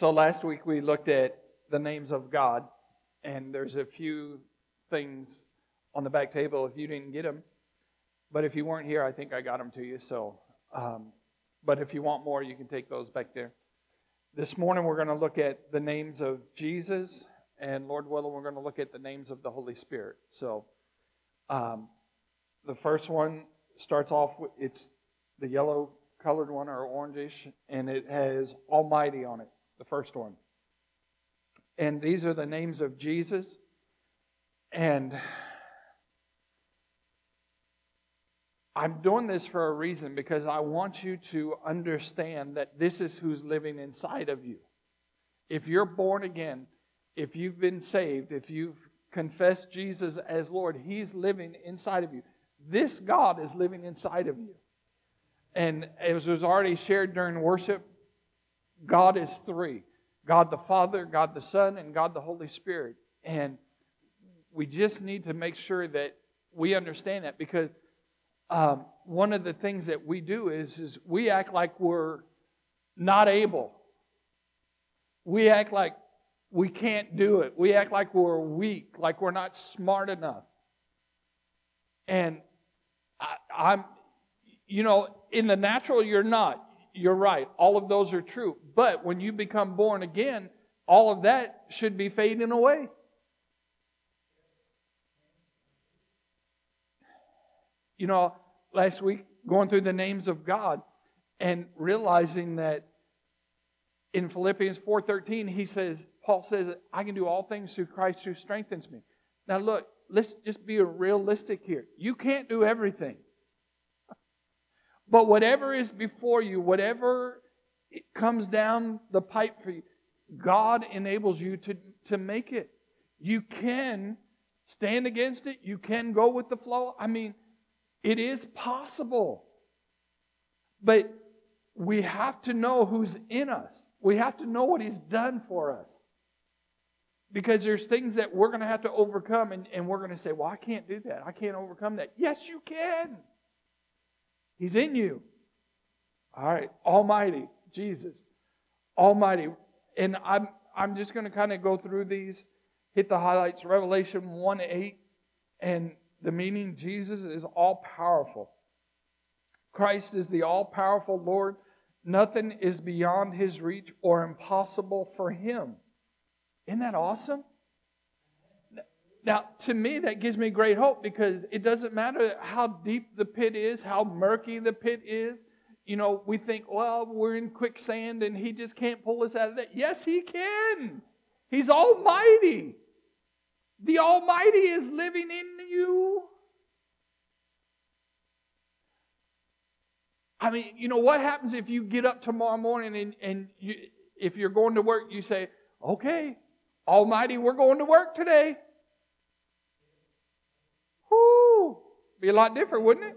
So last week we looked at the names of God, and there's a few things on the back table if you didn't get them. But if you weren't here, I think I got them to you. So, um, but if you want more, you can take those back there. This morning we're going to look at the names of Jesus, and Lord willing, we're going to look at the names of the Holy Spirit. So, um, the first one starts off with it's the yellow colored one or orangish, and it has Almighty on it, the first one. And these are the names of Jesus. And I'm doing this for a reason because I want you to understand that this is who's living inside of you. If you're born again, if you've been saved, if you've confessed Jesus as Lord, He's living inside of you. This God is living inside of you. And as was already shared during worship, God is three God the Father, God the Son, and God the Holy Spirit. And we just need to make sure that we understand that because um, one of the things that we do is, is we act like we're not able. We act like we can't do it. We act like we're weak, like we're not smart enough. And I, am you know, in the natural, you're not. You're right. All of those are true. But when you become born again, all of that should be fading away. You know, last week, going through the names of God and realizing that in Philippians 4:13 he says Paul says I can do all things through Christ who strengthens me. Now look, let's just be realistic here. You can't do everything. But whatever is before you, whatever comes down the pipe for you, God enables you to, to make it. You can stand against it. You can go with the flow. I mean, it is possible. But we have to know who's in us. We have to know what He's done for us. Because there's things that we're going to have to overcome, and, and we're going to say, Well, I can't do that. I can't overcome that. Yes, you can. He's in you. All right, Almighty, Jesus. Almighty. And I'm I'm just going to kind of go through these, hit the highlights. Revelation 1 8, and the meaning Jesus is all powerful. Christ is the all powerful Lord. Nothing is beyond his reach or impossible for him. Isn't that awesome? Now, to me, that gives me great hope because it doesn't matter how deep the pit is, how murky the pit is. You know, we think, well, we're in quicksand and he just can't pull us out of that. Yes, he can. He's almighty. The Almighty is living in you. I mean, you know, what happens if you get up tomorrow morning and, and you, if you're going to work, you say, okay, Almighty, we're going to work today. Be a lot different, wouldn't it?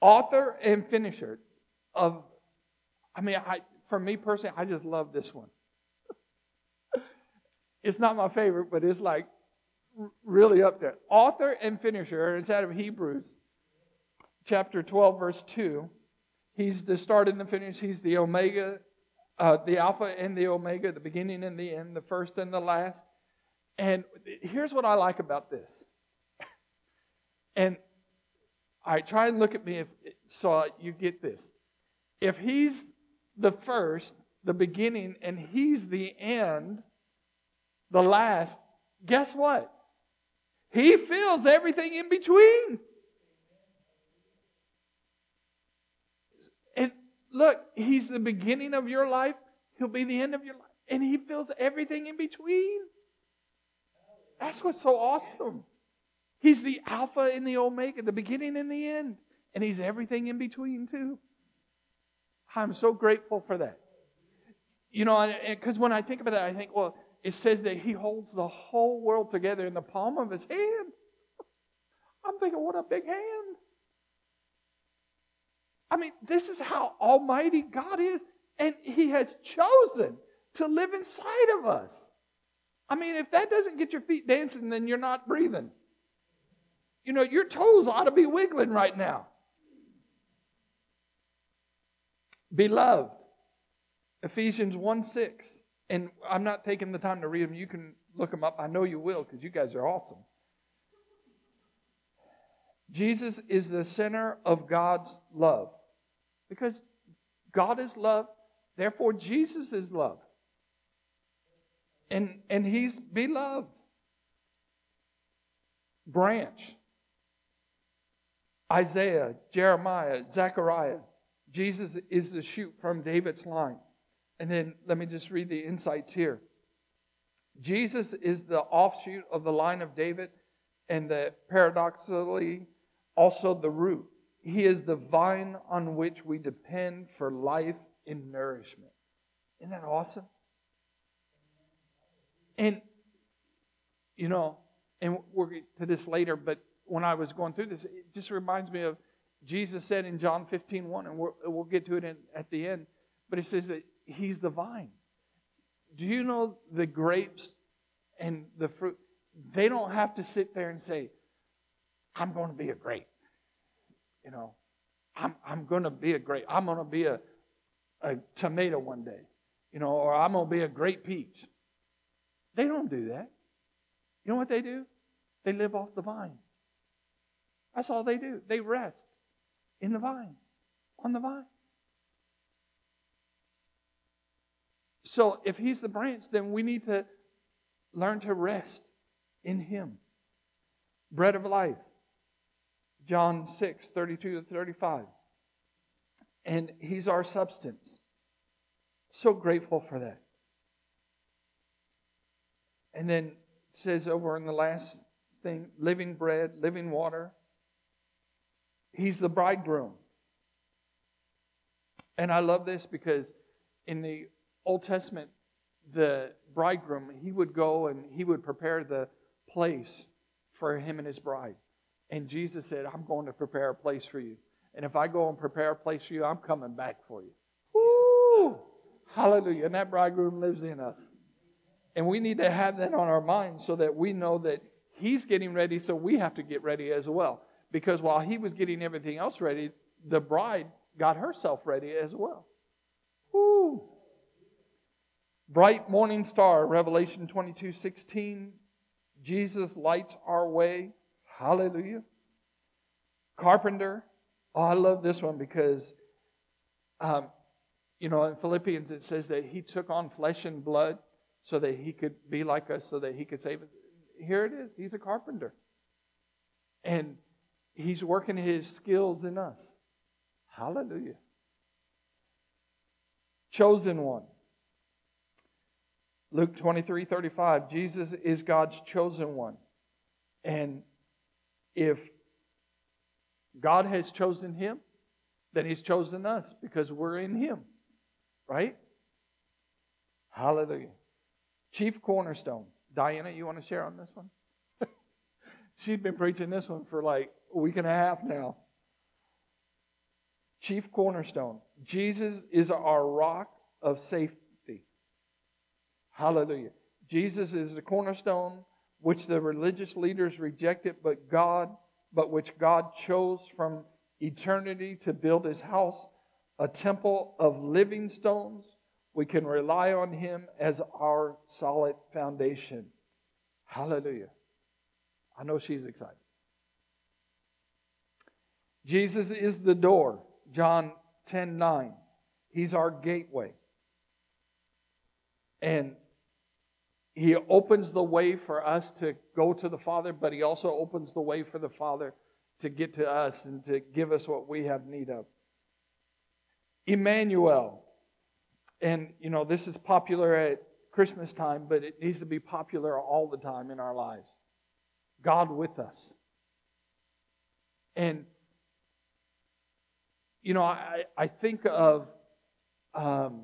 Author and finisher of, I mean, I, for me personally, I just love this one. it's not my favorite, but it's like really up there. Author and finisher, it's out of Hebrews chapter 12, verse 2. He's the start and the finish. He's the Omega, uh, the Alpha and the Omega, the beginning and the end, the first and the last. And here's what I like about this and I try and look at me if, so you get this. If he's the first, the beginning, and he's the end, the last, guess what? He fills everything in between. And look, he's the beginning of your life, he'll be the end of your life, and he fills everything in between. That's what's so awesome. He's the Alpha and the Omega, the beginning and the end. And He's everything in between, too. I'm so grateful for that. You know, because when I think about that, I think, well, it says that He holds the whole world together in the palm of His hand. I'm thinking, what a big hand. I mean, this is how almighty God is, and He has chosen to live inside of us. I mean, if that doesn't get your feet dancing, then you're not breathing. You know, your toes ought to be wiggling right now. Beloved. Ephesians 1 6. And I'm not taking the time to read them. You can look them up. I know you will because you guys are awesome. Jesus is the center of God's love. Because God is love, therefore Jesus is love. And, and he's beloved. Branch. Isaiah, Jeremiah, Zechariah. Jesus is the shoot from David's line. And then let me just read the insights here. Jesus is the offshoot of the line of David, and the paradoxically also the root. He is the vine on which we depend for life and nourishment. Isn't that awesome? And, you know, and we'll get to this later, but when I was going through this, it just reminds me of Jesus said in John 15, 1, and we'll, get to it in, at the end, but it says that He's the vine. Do you know the grapes and the fruit? They don't have to sit there and say, I'm going to be a grape. You know, I'm, I'm going to be a grape. I'm going to be a, a tomato one day. You know, or I'm going to be a great peach. They don't do that. You know what they do? They live off the vine. That's all they do. They rest in the vine, on the vine. So if he's the branch, then we need to learn to rest in him. Bread of life. John 6, 32 to 35. And he's our substance. So grateful for that. And then says over in the last thing living bread, living water. He's the bridegroom. And I love this because in the Old Testament, the bridegroom, he would go and he would prepare the place for him and his bride. And Jesus said, I'm going to prepare a place for you. And if I go and prepare a place for you, I'm coming back for you. Woo! Hallelujah. And that bridegroom lives in us. And we need to have that on our minds so that we know that he's getting ready, so we have to get ready as well. Because while he was getting everything else ready, the bride got herself ready as well. Woo! Bright morning star, Revelation 22 16. Jesus lights our way. Hallelujah. Carpenter. Oh, I love this one because, um, you know, in Philippians it says that he took on flesh and blood so that he could be like us, so that he could save us. Here it is. He's a carpenter. And he's working his skills in us. Hallelujah. Chosen one. Luke 23 35. Jesus is God's chosen one. And if God has chosen him, then he's chosen us because we're in him. Right? Hallelujah. Chief cornerstone. Diana, you want to share on this one? She's been preaching this one for like a week and a half now. Chief cornerstone. Jesus is our rock of safety. Hallelujah. Jesus is the cornerstone which the religious leaders rejected, but God, but which God chose from eternity to build his house, a temple of living stones. We can rely on him as our solid foundation. Hallelujah. I know she's excited. Jesus is the door. John 10 9. He's our gateway. And he opens the way for us to go to the Father, but He also opens the way for the Father to get to us and to give us what we have need of. Emmanuel. And, you know, this is popular at Christmas time, but it needs to be popular all the time in our lives. God with us. And, you know, I, I think of um,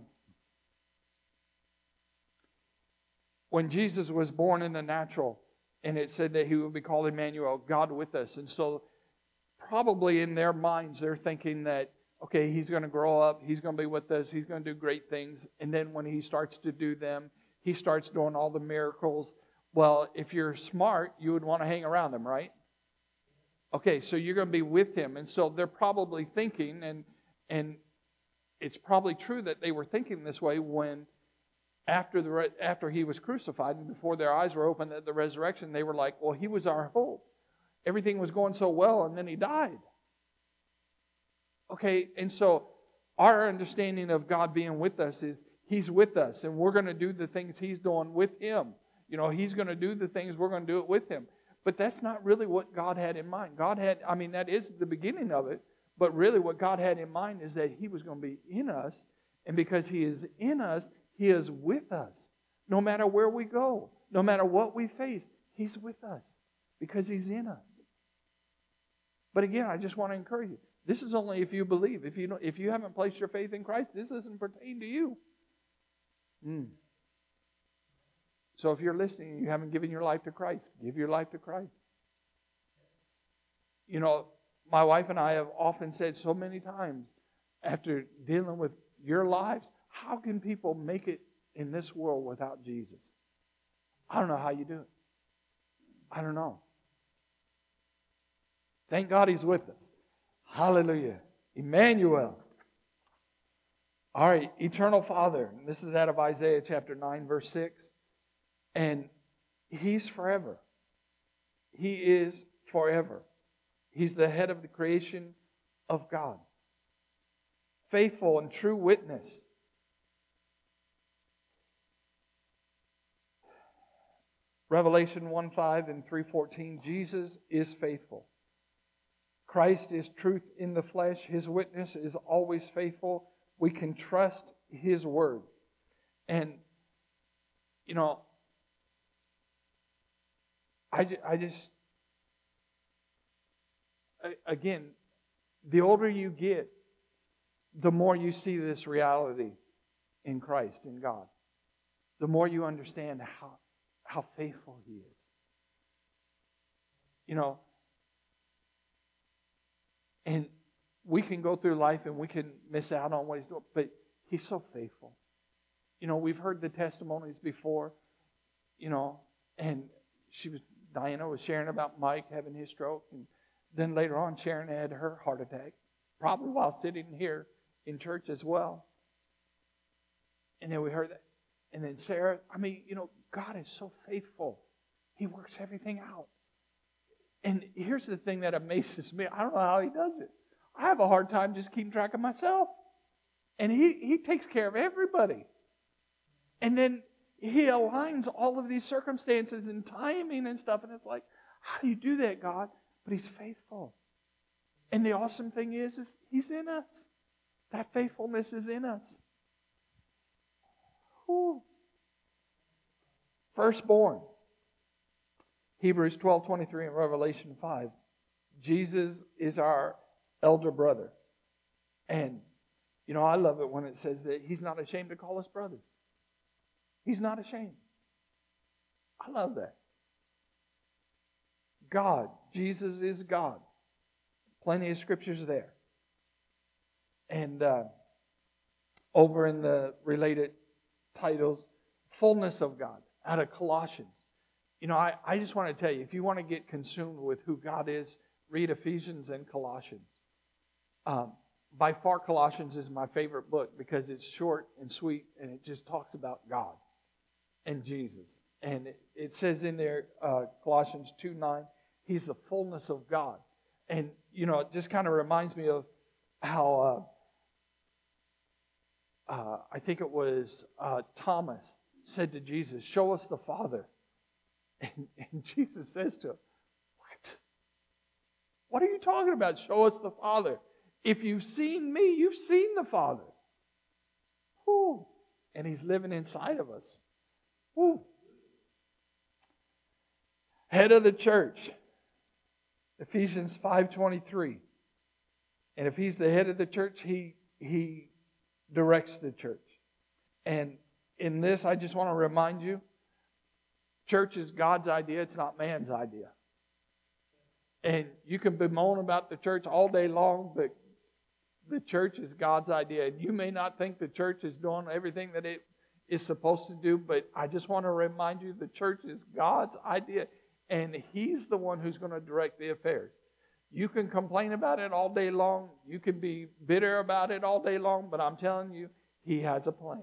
when Jesus was born in the natural, and it said that he would be called Emmanuel, God with us. And so, probably in their minds, they're thinking that, okay, he's going to grow up, he's going to be with us, he's going to do great things. And then when he starts to do them, he starts doing all the miracles. Well, if you're smart, you would want to hang around him, right? Okay, so you're going to be with him. And so they're probably thinking, and, and it's probably true that they were thinking this way when after the after he was crucified and before their eyes were opened at the resurrection they were like well he was our hope everything was going so well and then he died okay and so our understanding of god being with us is he's with us and we're going to do the things he's doing with him you know he's going to do the things we're going to do it with him but that's not really what god had in mind god had i mean that is the beginning of it but really what god had in mind is that he was going to be in us and because he is in us he is with us. No matter where we go, no matter what we face, He's with us because He's in us. But again, I just want to encourage you. This is only if you believe. If you, if you haven't placed your faith in Christ, this doesn't pertain to you. Mm. So if you're listening and you haven't given your life to Christ, give your life to Christ. You know, my wife and I have often said so many times after dealing with your lives, how can people make it in this world without Jesus? I don't know how you do it. I don't know. Thank God He's with us. Hallelujah. Emmanuel. All right, eternal Father. This is out of Isaiah chapter 9, verse 6. And He's forever. He is forever. He's the head of the creation of God. Faithful and true witness Revelation 1 5 and 3.14, Jesus is faithful. Christ is truth in the flesh. His witness is always faithful. We can trust His word. And, you know, I, I just, again, the older you get, the more you see this reality in Christ, in God. The more you understand how, how faithful He is. You know, and we can go through life and we can miss out on what He's doing, but He's so faithful. You know, we've heard the testimonies before, you know, and she was, Diana was sharing about Mike having his stroke, and then later on, Sharon had her heart attack, probably while sitting here in church as well. And then we heard that. And then Sarah, I mean, you know, God is so faithful. He works everything out. And here's the thing that amazes me. I don't know how he does it. I have a hard time just keeping track of myself. And he, he takes care of everybody. And then he aligns all of these circumstances and timing and stuff. And it's like, how do you do that, God? But he's faithful. And the awesome thing is, is he's in us. That faithfulness is in us. Whew firstborn. Hebrews 12 23 and Revelation 5. Jesus is our elder brother. And, you know, I love it when it says that he's not ashamed to call us brothers. He's not ashamed. I love that. God, Jesus is God. Plenty of scriptures there. And uh, over in the related titles, fullness of God out of Colossians. You know, I, I just want to tell you if you want to get consumed with who God is, read Ephesians and Colossians. Um, by far, Colossians is my favorite book because it's short and sweet and it just talks about God and Jesus. And it, says in there, uh, Colossians 2 9, He's the fullness of God. And, you know, it just kind of reminds me of how uh, uh, I think it was uh, Thomas said to Jesus, Show us the Father. And, and Jesus says to him, What? What are you talking about? Show us the Father. If you've seen me, you've seen the Father. Whew. And He's living inside of us. Whew. Head of the church. Ephesians 5:23. And if he's the head of the church, he he directs the church. And in this, I just want to remind you church is God's idea, it's not man's idea. And you can bemoan about the church all day long, but the church is God's idea. And you may not think the church is doing everything that it is supposed to do, but I just want to remind you the church is God's idea, and He's the one who's going to direct the affairs. You can complain about it all day long. You can be bitter about it all day long, but I'm telling you, He has a plan.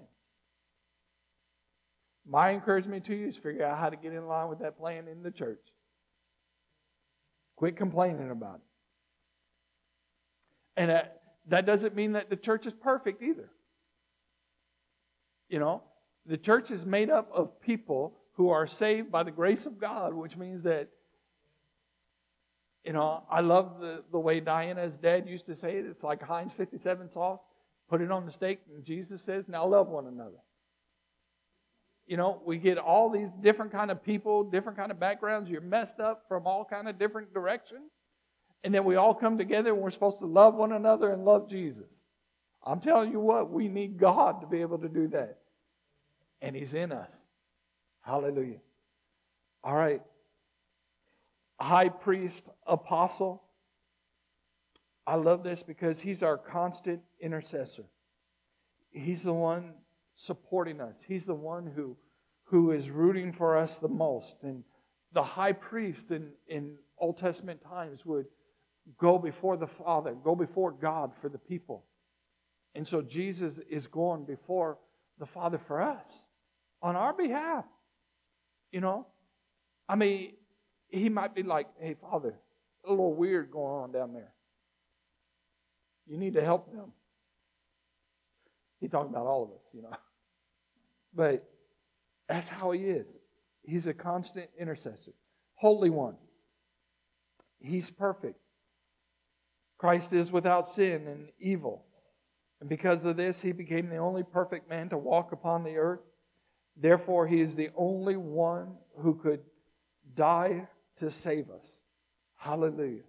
My encouragement to you is figure out how to get in line with that plan in the church. Quit complaining about it. And that, that doesn't mean that the church is perfect either. You know, the church is made up of people who are saved by the grace of God, which means that, you know, I love the, the way Diana's dad used to say it. It's like Heinz 57 sauce. Put it on the steak, and Jesus says, now love one another. You know, we get all these different kind of people, different kind of backgrounds. You're messed up from all kind of different directions. And then we all come together and we're supposed to love one another and love Jesus. I'm telling you what, we need God to be able to do that. And He's in us. Hallelujah. All right. High priest, apostle. I love this because he's our constant intercessor. He's the one supporting us. He's the one who, who is rooting for us the most. And the high priest in, in Old Testament times would go before the Father, go before God for the people. And so Jesus is going before the Father for us on our behalf. You know? I mean, he might be like, hey, Father, a little weird going on down there. You need to help them. He talking about all of us, you know. But that's how he is. He's a constant intercessor. Holy one. He's perfect. Christ is without sin and evil. And because of this, he became the only perfect man to walk upon the earth. Therefore, he is the only one who could die to save us. Hallelujah.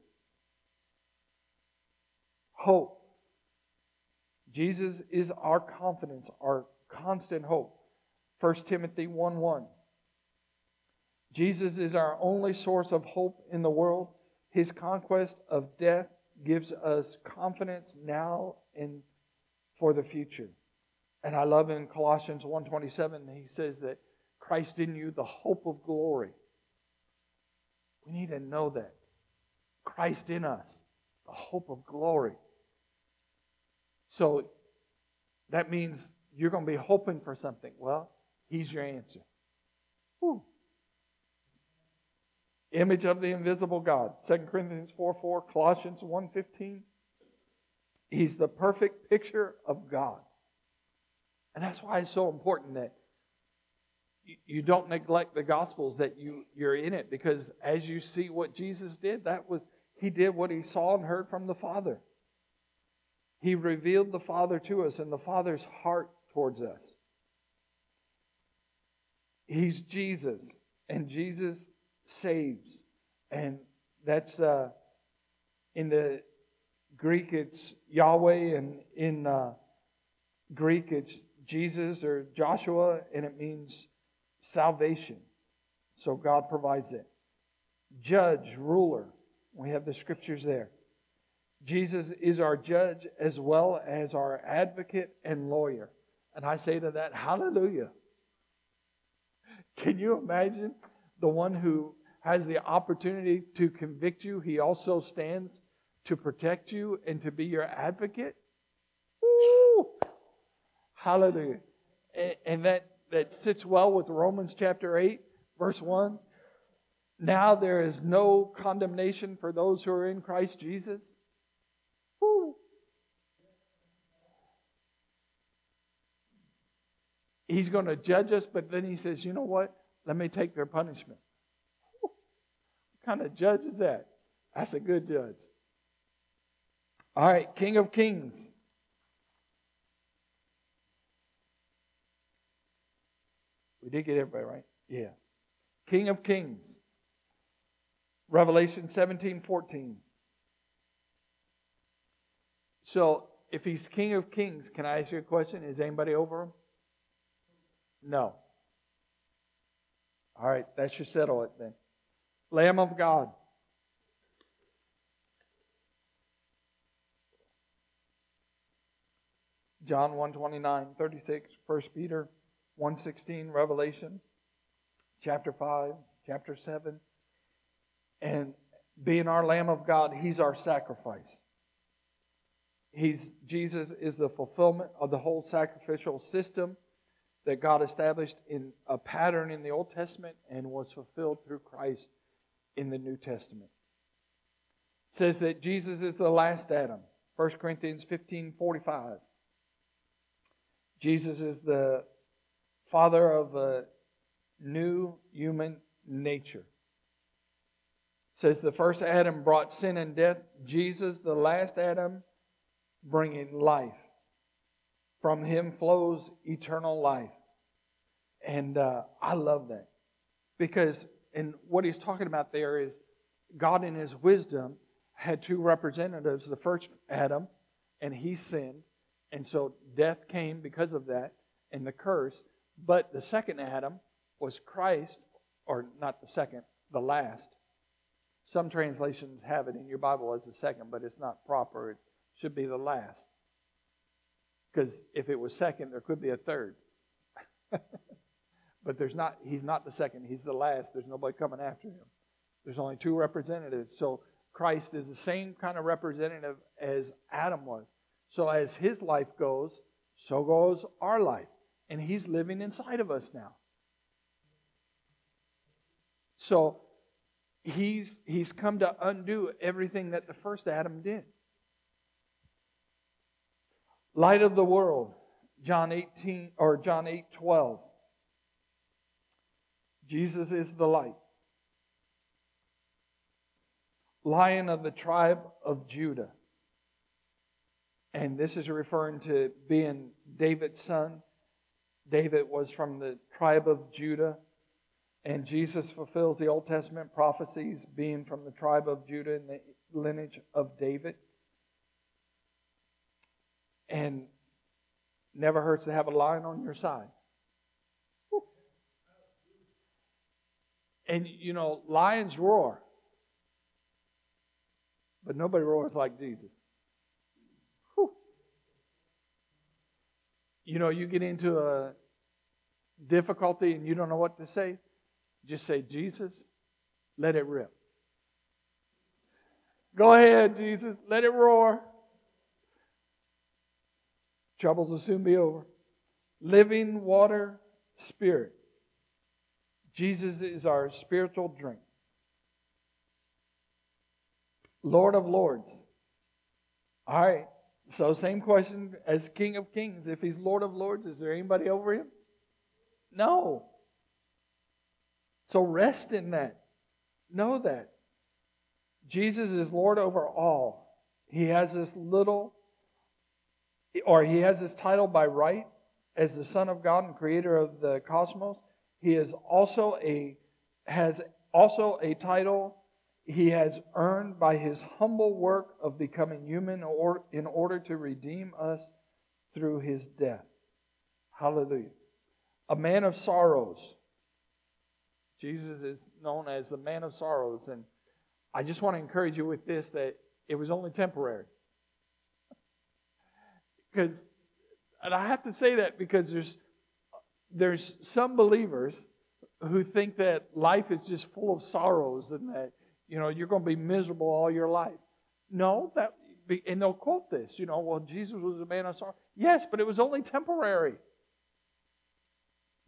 Hope. Jesus is our confidence, our constant hope. 1 Timothy 1 1. Jesus is our only source of hope in the world. His conquest of death gives us confidence now and for the future. And I love in Colossians 1:27 he says that Christ in you the hope of glory. We need to know that. Christ in us, the hope of glory. So that means you're going to be hoping for something. Well, he's your answer. Whew. Image of the invisible God. 2 Corinthians 4 4, Colossians 1 15. He's the perfect picture of God. And that's why it's so important that you don't neglect the gospels that you you're in it because as you see what Jesus did that was he did what he saw and heard from the father. He revealed the father to us and the father's heart towards us. He's Jesus and Jesus saves. And that's uh, in the Greek it's Yahweh and in uh, Greek it's Jesus or Joshua and it means salvation. So God provides it. Judge, ruler. We have the scriptures there. Jesus is our judge as well as our advocate and lawyer. And I say to that, hallelujah. Can you imagine the one who has the opportunity to convict you? He also stands to protect you and to be your advocate. Woo! Hallelujah. And that that sits well with Romans chapter 8, verse 1. Now there is no condemnation for those who are in Christ Jesus. Woo. He's going to judge us, but then he says, you know what? Let me take their punishment. What kind of judge is that? That's a good judge. All right, King of Kings. We did get everybody right? Yeah. King of Kings. Revelation 17 14. So, if he's King of Kings, can I ask you a question? Is anybody over him? No. All right, that should settle it then. Lamb of God. John 129, 36, 1 Peter 116, Revelation, chapter 5, chapter 7. And being our Lamb of God, He's our sacrifice. He's, Jesus is the fulfillment of the whole sacrificial system that God established in a pattern in the Old Testament and was fulfilled through Christ in the New Testament. It says that Jesus is the last Adam. 1 Corinthians 15 45. Jesus is the father of a new human nature. Says the first Adam brought sin and death. Jesus, the last Adam, bringing life. From him flows eternal life. And uh, I love that. Because, and what he's talking about there is God, in his wisdom, had two representatives. The first Adam, and he sinned. And so death came because of that and the curse. But the second Adam was Christ, or not the second, the last. Some translations have it in your Bible as the second, but it's not proper. It should be the last. Because if it was second, there could be a third. but there's not, he's not the second, he's the last. There's nobody coming after him. There's only two representatives. So Christ is the same kind of representative as Adam was. So as his life goes, so goes our life. And he's living inside of us now. So he's he's come to undo everything that the first Adam did. Light of the world, John 18 or John 8 12. Jesus is the light. lion of the tribe of Judah. And this is referring to being David's son. David was from the tribe of Judah. And Jesus fulfills the Old Testament prophecies, being from the tribe of Judah and the lineage of David. And never hurts to have a lion on your side. And you know, lions roar. But nobody roars like Jesus. You know, you get into a difficulty and you don't know what to say, just say, Jesus, let it rip. Go ahead, Jesus, let it roar. Troubles will soon be over. Living water spirit. Jesus is our spiritual drink. Lord of Lords. All right. So, same question as King of Kings. If he's Lord of Lords, is there anybody over him? No. So, rest in that. Know that. Jesus is Lord over all. He has this little, or he has this title by right as the Son of God and creator of the cosmos. He is also a, has also a title he has earned by his humble work of becoming human or, in order to redeem us through his death. Hallelujah. A man of sorrows. Jesus is known as the man of sorrows. And I just want to encourage you with this that it was only temporary. Because, and I have to say that because there's, there's some believers who think that life is just full of sorrows and that you know, you're going to be miserable all your life. No, that and they'll quote this, you know, well, Jesus was a man of sorrow. Yes, but it was only temporary.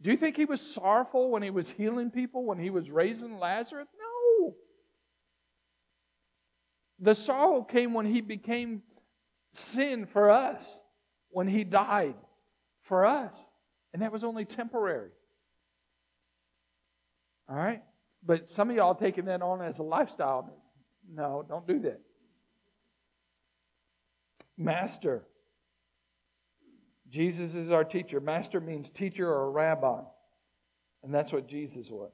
Do you think he was sorrowful when he was healing people, when he was raising Lazarus? No. The sorrow came when he became sin for us, when he died for us. And that was only temporary. All right? But some of y'all taking that on as a lifestyle. No, don't do that. Master. Jesus is our teacher. Master means teacher or rabbi. And that's what Jesus was.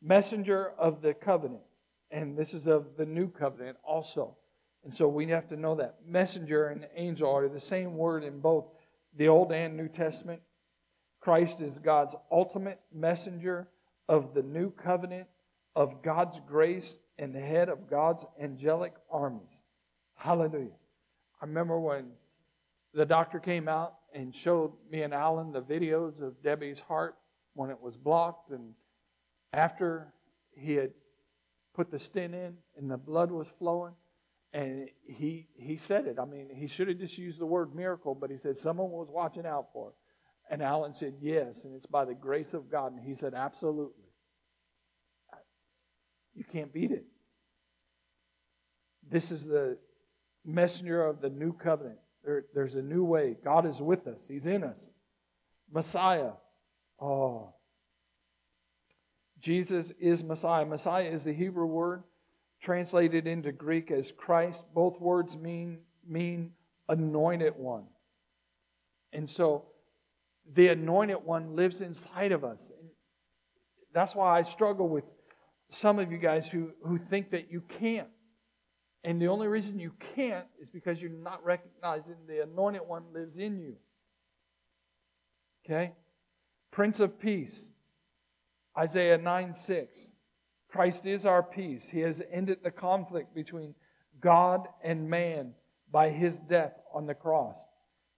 Messenger of the covenant. And this is of the new covenant also. And so we have to know that. Messenger and angel are the same word in both the Old and New Testament. Christ is God's ultimate messenger of the new covenant of God's grace and the head of God's angelic armies. Hallelujah. I remember when the doctor came out and showed me and Alan the videos of Debbie's heart when it was blocked, and after he had put the stent in, and the blood was flowing. And he he said it. I mean, he should have just used the word miracle, but he said someone was watching out for it. And Alan said, Yes, and it's by the grace of God. And he said, Absolutely. You can't beat it. This is the messenger of the new covenant. There, there's a new way. God is with us, He's in us. Messiah. Oh. Jesus is Messiah. Messiah is the Hebrew word translated into Greek as Christ. Both words mean, mean anointed one. And so the anointed one lives inside of us. And that's why I struggle with some of you guys who, who think that you can't. And the only reason you can't is because you're not recognizing the anointed one lives in you. Okay? Prince of Peace, Isaiah 9 6. Christ is our peace. He has ended the conflict between God and man by his death on the cross.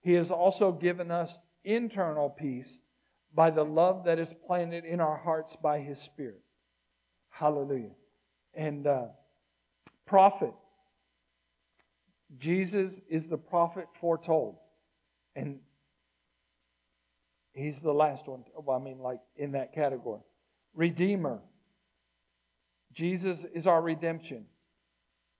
He has also given us internal peace by the love that is planted in our hearts by his Spirit. Hallelujah. And uh, prophet. Jesus is the prophet foretold. And he's the last one. Well, I mean, like in that category. Redeemer. Jesus is our redemption.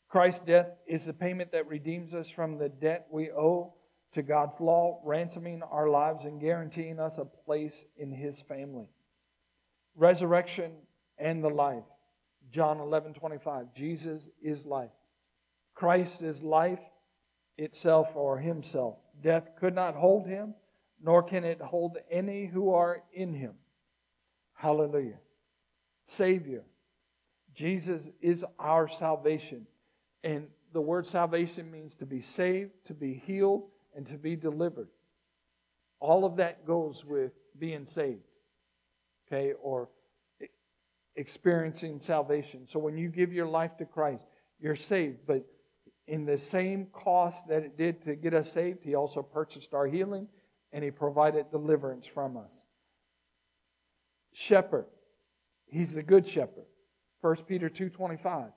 Christ's death is the payment that redeems us from the debt we owe to God's law, ransoming our lives and guaranteeing us a place in His family. Resurrection and the life. John 11 25. Jesus is life. Christ is life itself or Himself. Death could not hold Him, nor can it hold any who are in Him. Hallelujah. Savior. Jesus is our salvation. And the word salvation means to be saved, to be healed, and to be delivered. All of that goes with being saved, okay, or experiencing salvation. So when you give your life to Christ, you're saved. But in the same cost that it did to get us saved, He also purchased our healing and He provided deliverance from us. Shepherd, He's the good shepherd. 1 Peter 2.25.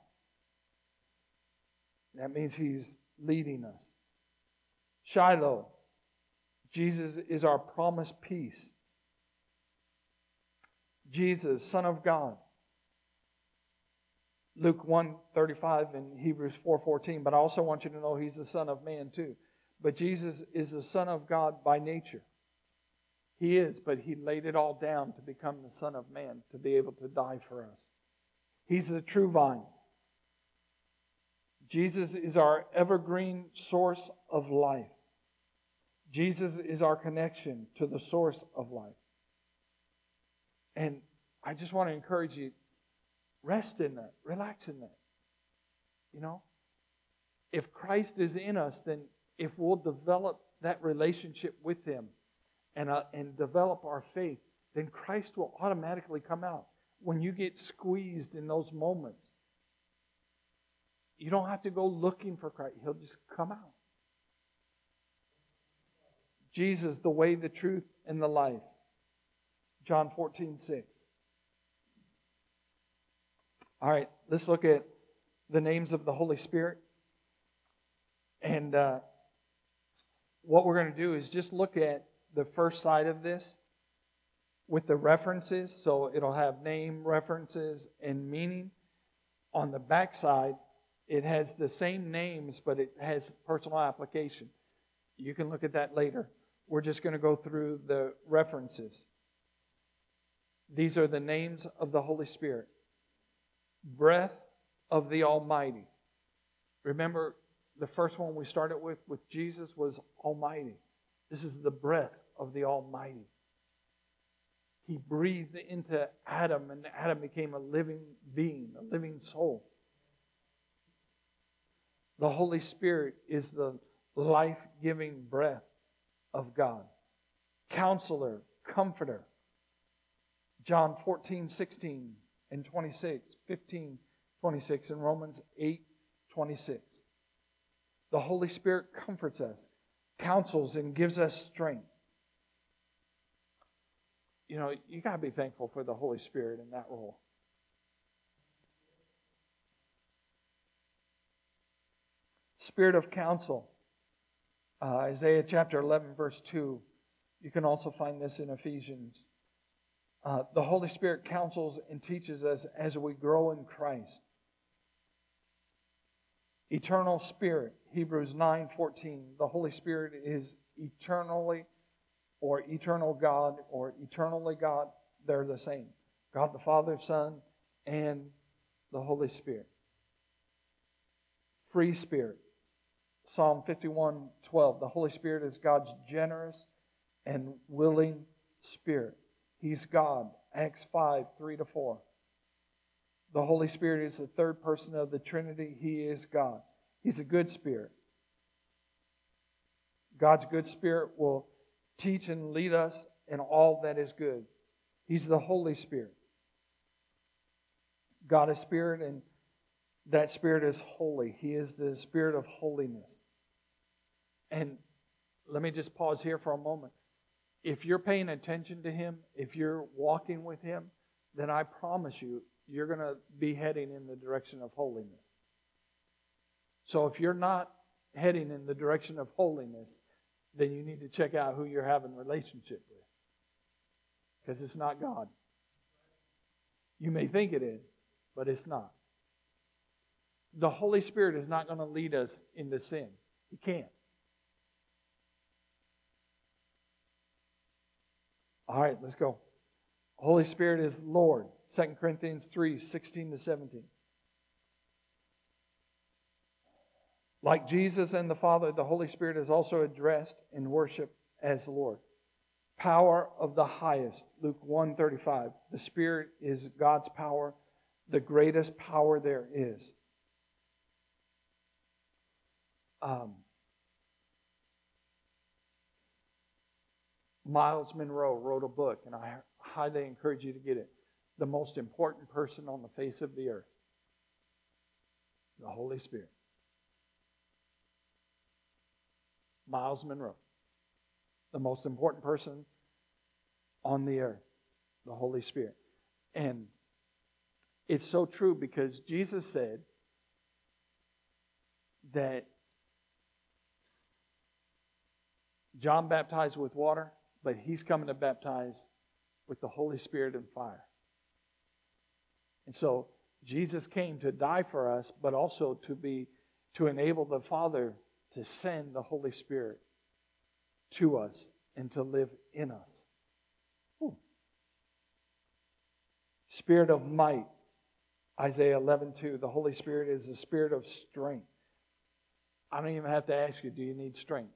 That means He's leading us. Shiloh. Jesus is our promised peace. Jesus, Son of God. Luke 1 35 and Hebrews 4:14, But I also want you to know he's the Son of Man too. But Jesus is the Son of God by nature. He is, but he laid it all down to become the Son of Man, to be able to die for us. He's the true vine. Jesus is our evergreen source of life. Jesus is our connection to the source of life. And I just want to encourage you rest in that, relax in that. You know, if Christ is in us, then if we'll develop that relationship with Him and, uh, and develop our faith, then Christ will automatically come out. When you get squeezed in those moments, you don't have to go looking for Christ, He'll just come out. Jesus, the way, the truth, and the life. John 14, 6. All right, let's look at the names of the Holy Spirit. And uh, what we're going to do is just look at the first side of this with the references. So it'll have name, references, and meaning. On the back side, it has the same names, but it has personal application. You can look at that later. We're just going to go through the references. These are the names of the Holy Spirit breath of the Almighty. Remember, the first one we started with with Jesus was Almighty. This is the breath of the Almighty. He breathed into Adam, and Adam became a living being, a living soul. The Holy Spirit is the life giving breath of God. Counselor, comforter. John 14, 16 and 26, 15, 26, and Romans 8, 26. The Holy Spirit comforts us, counsels, and gives us strength. You know, you got to be thankful for the Holy Spirit in that role. Spirit of counsel. Uh, Isaiah chapter 11, verse 2. You can also find this in Ephesians uh, the Holy Spirit counsels and teaches us as we grow in Christ. Eternal Spirit, Hebrews 9 14. The Holy Spirit is eternally or eternal God or eternally God. They're the same. God the Father, Son, and the Holy Spirit. Free Spirit. Psalm 51 12. The Holy Spirit is God's generous and willing Spirit. He's God. Acts 5 3 to 4. The Holy Spirit is the third person of the Trinity. He is God. He's a good spirit. God's good spirit will teach and lead us in all that is good. He's the Holy Spirit. God is spirit, and that spirit is holy. He is the spirit of holiness. And let me just pause here for a moment. If you're paying attention to Him, if you're walking with Him, then I promise you, you're going to be heading in the direction of holiness. So if you're not heading in the direction of holiness, then you need to check out who you're having a relationship with. Because it's not God. You may think it is, but it's not. The Holy Spirit is not going to lead us into sin. He can't. All right, let's go. Holy Spirit is Lord. 2 Corinthians 3 16 to 17. Like Jesus and the Father, the Holy Spirit is also addressed in worship as Lord. Power of the highest, Luke 135. The Spirit is God's power, the greatest power there is. Um, Myles Munroe wrote a book, and I highly encourage you to get it. The most important person on the face of the earth the Holy Spirit. Myles Munroe, the most important person on the earth, the Holy Spirit. And it's so true because Jesus said that John baptized with water, but he's coming to baptize with the Holy Spirit and fire. And so Jesus came to die for us, but also to be to enable the Father to send the Holy Spirit to us and to live in us. Ooh. Spirit of might, Isaiah 11, 2. The Holy Spirit is the spirit of strength. I don't even have to ask you, do you need strength?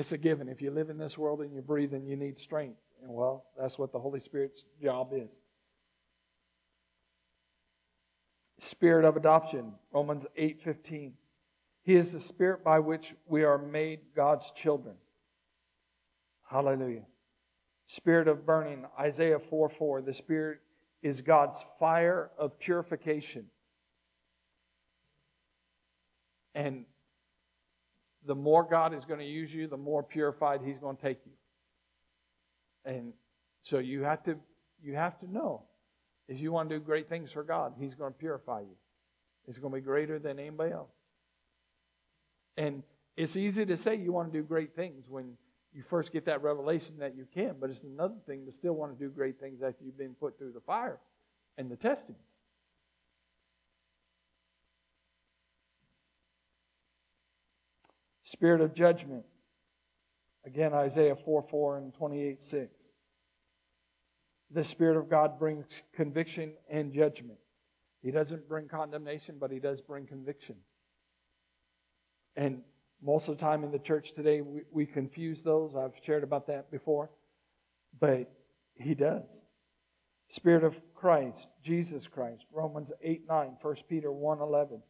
It's a given. If you live in this world and you're breathing, you need strength. And well, that's what the Holy Spirit's job is. Spirit of adoption, Romans 8:15. He is the spirit by which we are made God's children. Hallelujah. Spirit of burning, Isaiah 4 4. The Spirit is God's fire of purification. And the more God is going to use you, the more purified He's going to take you. And so you have to you have to know if you want to do great things for God, He's going to purify you. It's going to be greater than anybody else. And it's easy to say you want to do great things when you first get that revelation that you can, but it's another thing to still want to do great things after you've been put through the fire and the testings. Spirit of judgment. Again, Isaiah 4 4 and 28 6. The Spirit of God brings conviction and judgment. He doesn't bring condemnation, but He does bring conviction. And most of the time in the church today, we, we confuse those. I've shared about that before. But He does. Spirit of Christ, Jesus Christ, Romans 8 9, 1 Peter 1 11.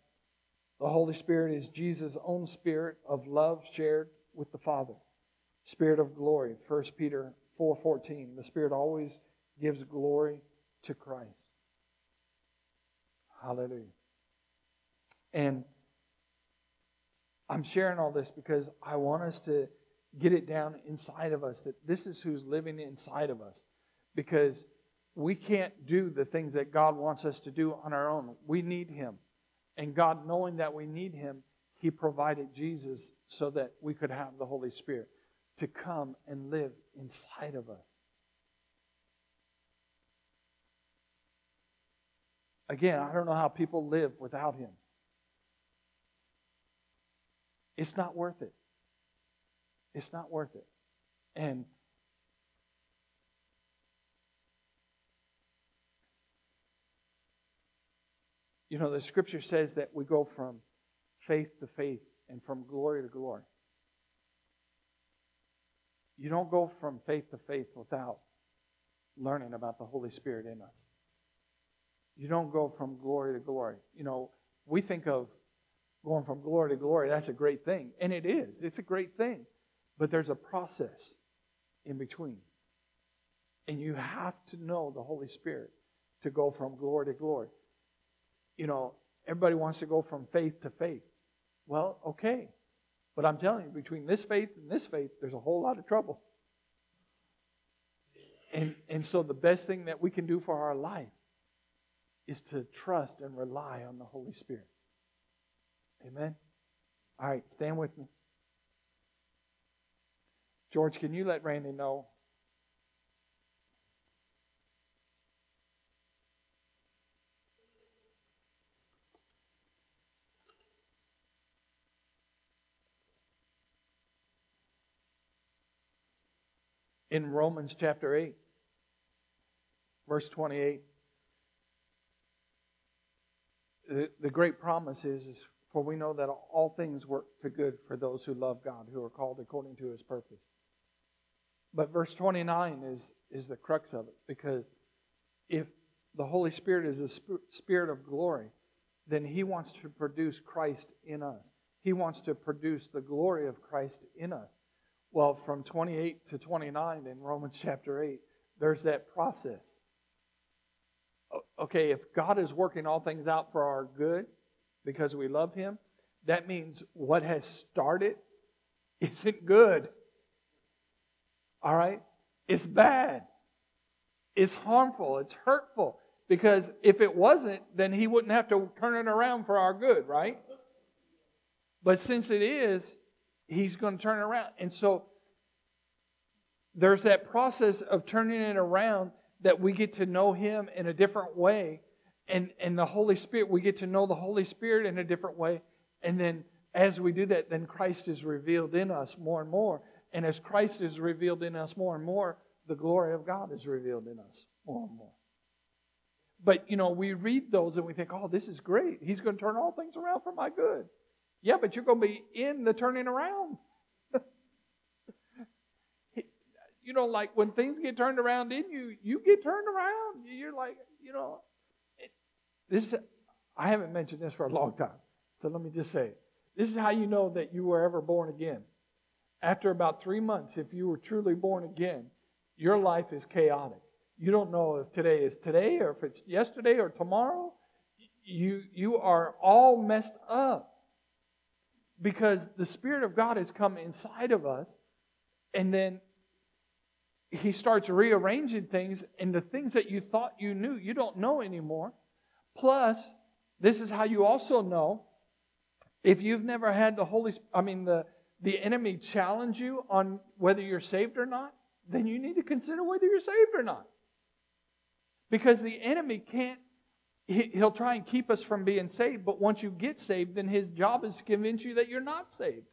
The Holy Spirit is Jesus' own spirit of love shared with the Father. Spirit of glory, 1 Peter 4:14. The Spirit always gives glory to Christ. Hallelujah. And I'm sharing all this because I want us to get it down inside of us that this is who's living inside of us. Because we can't do the things that God wants us to do on our own. We need Him. And God, knowing that we need Him, He provided Jesus so that we could have the Holy Spirit to come and live inside of us. Again, I don't know how people live without Him. It's not worth it. It's not worth it. And you know, the scripture says that we go from faith to faith and from glory to glory. You don't go from faith to faith without learning about the Holy Spirit in us. You don't go from glory to glory. You know, we think of going from glory to glory, that's a great thing. And it is, it's a great thing. But there's a process in between. And you have to know the Holy Spirit to go from glory to glory. You know, everybody wants to go from faith to faith. Well, okay. But I'm telling you, between this faith and this faith, there's a whole lot of trouble. And, and so the best thing that we can do for our life is to trust and rely on the Holy Spirit. Amen? All right, stand with me. George, can you let Randy know? In Romans chapter 8, verse 28, the, the great promise is, is for we know that all things work to good for those who love God, who are called according to his purpose. But verse 29 is, is the crux of it, because if the Holy Spirit is a sp- spirit of glory, then he wants to produce Christ in us. He wants to produce the glory of Christ in us. Well, from 28 to 29 in Romans chapter 8, there's that process. Okay, if God is working all things out for our good, because we love Him, that means what has started isn't good. All right? It's bad. It's harmful. It's hurtful. Because if it wasn't, then He wouldn't have to turn it around for our good, right? But since it is, He's going to turn it around. And so there's that process of turning it around that we get to know Him in a different way and, and the Holy Spirit, we get to know the Holy Spirit in a different way. And then as we do that, then Christ is revealed in us more and more. And as Christ is revealed in us more and more, the glory of God is revealed in us more and more. But, you know, we read those and we think, oh, this is great. He's going to turn all things around for my good. Yeah, but you're going to be in the turning around. you know, like when things get turned around in you, you get turned around. You're like, you know, this I haven't mentioned this for a long time, so let me just say this is how you know that you were ever born again. After about three months, if you were truly born again, your life is chaotic. You don't know if today is today or if it's yesterday or tomorrow. You, you are all messed up because the Spirit of God has come inside of us, and then He starts rearranging things, and the things that you thought you knew, you don't know anymore. Plus, this is how you also know if you've never had the Holy I mean the the enemy challenge you on whether you're saved or not, then you need to consider whether you're saved or not. Because the enemy can't he'll try and keep us from being saved, but once you get saved, then his job is to convince you that you're not saved.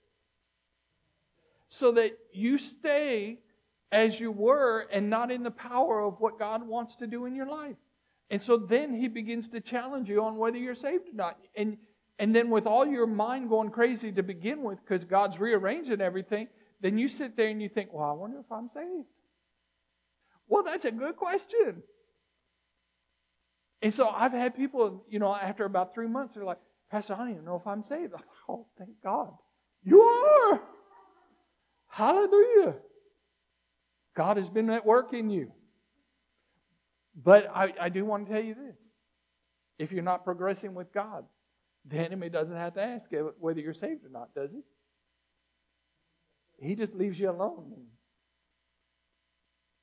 So that you stay as you were and not in the power of what God wants to do in your life. And so then he begins to challenge you on whether you're saved or not. And, and then with all your mind going crazy to begin with, because God's rearranging everything, then you sit there and you think, well, I wonder if I'm saved. Well, that's a good question. And so I've had people, you know, after about three months, they're like, Pastor, I don't even know if I'm saved. Oh, thank God. You are. Hallelujah. God has been at work in you. But I, I do want to tell you this. If you're not progressing with God, the enemy doesn't have to ask whether you're saved or not, does he? He just leaves you alone.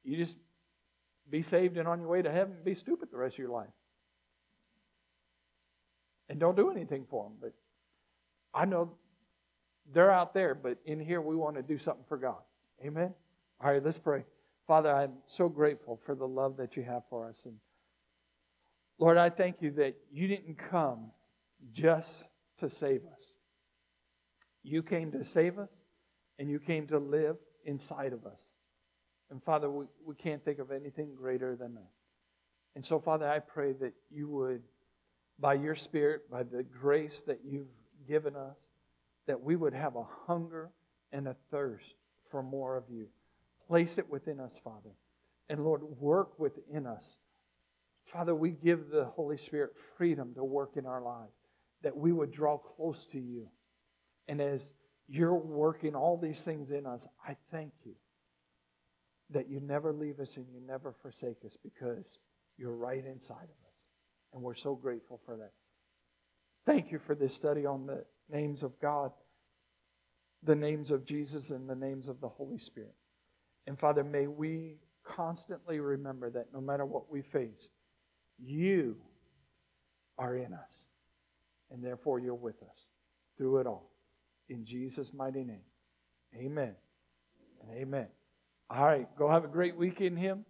You just be saved and on your way to heaven be stupid the rest of your life. And don't do anything for them. But I know they're out there, but in here we want to do something for God. Amen? All right, let's pray. Father, I'm so grateful for the love that you have for us. And Lord, I thank you that you didn't come just to save us. You came to save us, and you came to live inside of us. And Father, we, we can't think of anything greater than that. And so, Father, I pray that you would, by your Spirit, by the grace that you've given us, that we would have a hunger and a thirst for more of you. Place it within us, Father. And Lord, work within us. Father, we give the Holy Spirit freedom to work in our lives, that we would draw close to you. And as you're working all these things in us, I thank you that you never leave us and you never forsake us because you're right inside of us. And we're so grateful for that. Thank you for this study on the names of God, the names of Jesus, and the names of the Holy Spirit. And Father, may we constantly remember that no matter what we face, you are in us. And therefore, you're with us through it all. In Jesus' mighty name. Amen and amen. All right, go have a great week in Him.